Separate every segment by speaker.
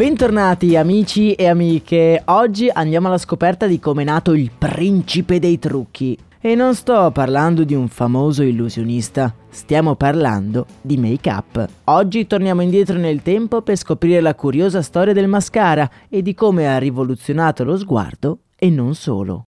Speaker 1: Bentornati amici e amiche, oggi andiamo alla scoperta di come è nato il principe dei trucchi. E non sto parlando di un famoso illusionista, stiamo parlando di make-up. Oggi torniamo indietro nel tempo per scoprire la curiosa storia del mascara e di come ha rivoluzionato lo sguardo e non solo.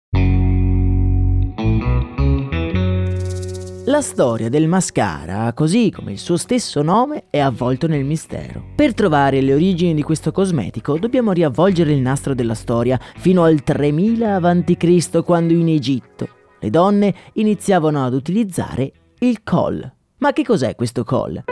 Speaker 1: La storia del mascara, così come il suo stesso nome, è avvolto nel mistero. Per trovare le origini di questo cosmetico dobbiamo riavvolgere il nastro della storia fino al 3000 a.C., quando in Egitto le donne iniziavano ad utilizzare il col. Ma che cos'è questo col?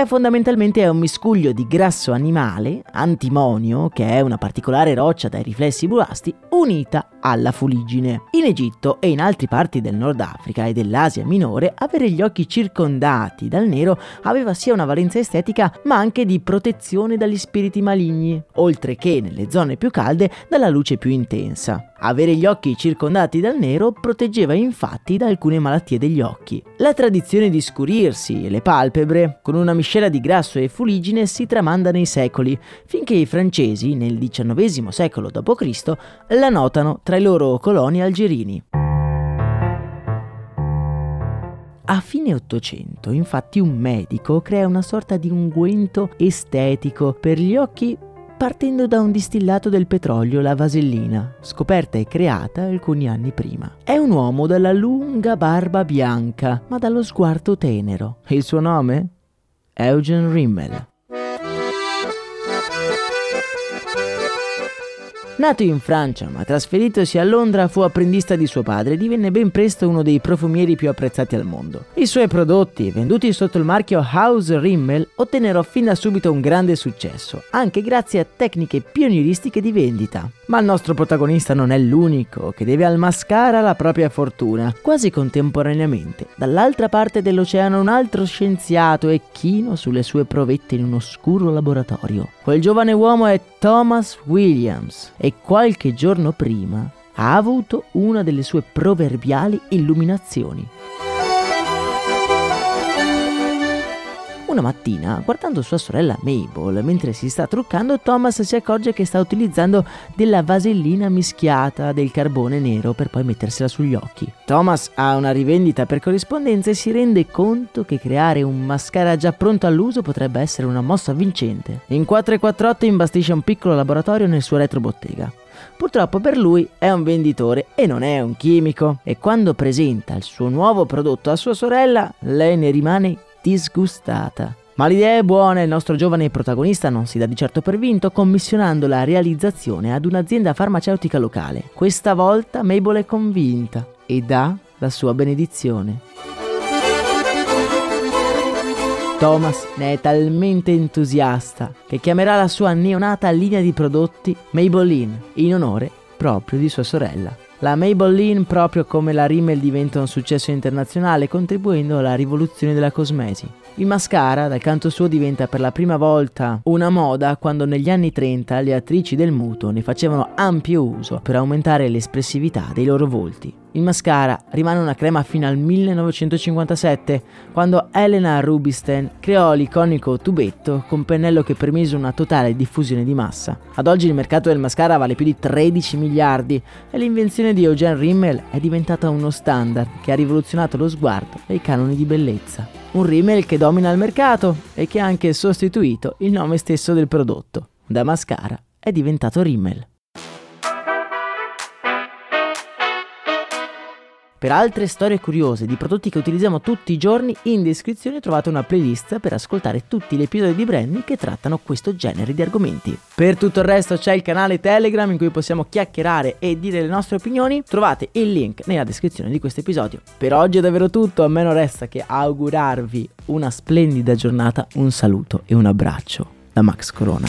Speaker 1: Beh, fondamentalmente è un miscuglio di grasso animale, antimonio, che è una particolare roccia dai riflessi bulasti, unita alla fuliggine. In Egitto e in altre parti del Nord Africa e dell'Asia minore, avere gli occhi circondati dal nero aveva sia una valenza estetica, ma anche di protezione dagli spiriti maligni, oltre che nelle zone più calde dalla luce più intensa. Avere gli occhi circondati dal nero proteggeva infatti da alcune malattie degli occhi. La tradizione di scurirsi le palpebre con una miscela di grasso e fuligine si tramanda nei secoli, finché i francesi, nel XIX secolo d.C., la notano tra i loro coloni algerini. A fine Ottocento, infatti, un medico crea una sorta di unguento estetico per gli occhi partendo da un distillato del petrolio, la vasellina, scoperta e creata alcuni anni prima. È un uomo dalla lunga barba bianca, ma dallo sguardo tenero. Il suo nome? Eugen Rimmel. Nato in Francia ma trasferitosi a Londra fu apprendista di suo padre e divenne ben presto uno dei profumieri più apprezzati al mondo. I suoi prodotti, venduti sotto il marchio House Rimmel, ottennero fin da subito un grande successo, anche grazie a tecniche pionieristiche di vendita. Ma il nostro protagonista non è l'unico che deve al mascara la propria fortuna. Quasi contemporaneamente, dall'altra parte dell'oceano un altro scienziato è chino sulle sue provette in un oscuro laboratorio. Quel giovane uomo è Thomas Williams e qualche giorno prima ha avuto una delle sue proverbiali illuminazioni. Una mattina, guardando sua sorella Mabel mentre si sta truccando, Thomas si accorge che sta utilizzando della vasellina mischiata del carbone nero per poi mettersela sugli occhi. Thomas ha una rivendita per corrispondenza e si rende conto che creare un mascara già pronto all'uso potrebbe essere una mossa vincente. In 448 imbastisce un piccolo laboratorio nel suo retrobottega. Purtroppo per lui è un venditore e non è un chimico e quando presenta il suo nuovo prodotto a sua sorella, lei ne rimane disgustata. Ma l'idea è buona e il nostro giovane protagonista non si dà di certo per vinto, commissionando la realizzazione ad un'azienda farmaceutica locale. Questa volta Mabel è convinta e dà la sua benedizione. Thomas ne è talmente entusiasta che chiamerà la sua neonata linea di prodotti Maybelline in onore proprio di sua sorella. La Maybelline, proprio come la Rimmel, diventa un successo internazionale, contribuendo alla rivoluzione della cosmesi. Il mascara, dal canto suo, diventa per la prima volta una moda quando negli anni 30 le attrici del muto ne facevano ampio uso per aumentare l'espressività dei loro volti. Il mascara rimane una crema fino al 1957, quando Elena Rubinstein creò l'iconico tubetto con pennello che permise una totale diffusione di massa. Ad oggi il mercato del mascara vale più di 13 miliardi e l'invenzione di Eugene Rimmel è diventata uno standard che ha rivoluzionato lo sguardo e i canoni di bellezza. Un Rimmel che domina il mercato e che ha anche sostituito il nome stesso del prodotto. Da mascara è diventato Rimmel. Per altre storie curiose di prodotti che utilizziamo tutti i giorni, in descrizione trovate una playlist per ascoltare tutti gli episodi di Branding che trattano questo genere di argomenti. Per tutto il resto c'è il canale Telegram in cui possiamo chiacchierare e dire le nostre opinioni. Trovate il link nella descrizione di questo episodio. Per oggi è davvero tutto, a me non resta che augurarvi una splendida giornata, un saluto e un abbraccio da Max Corona.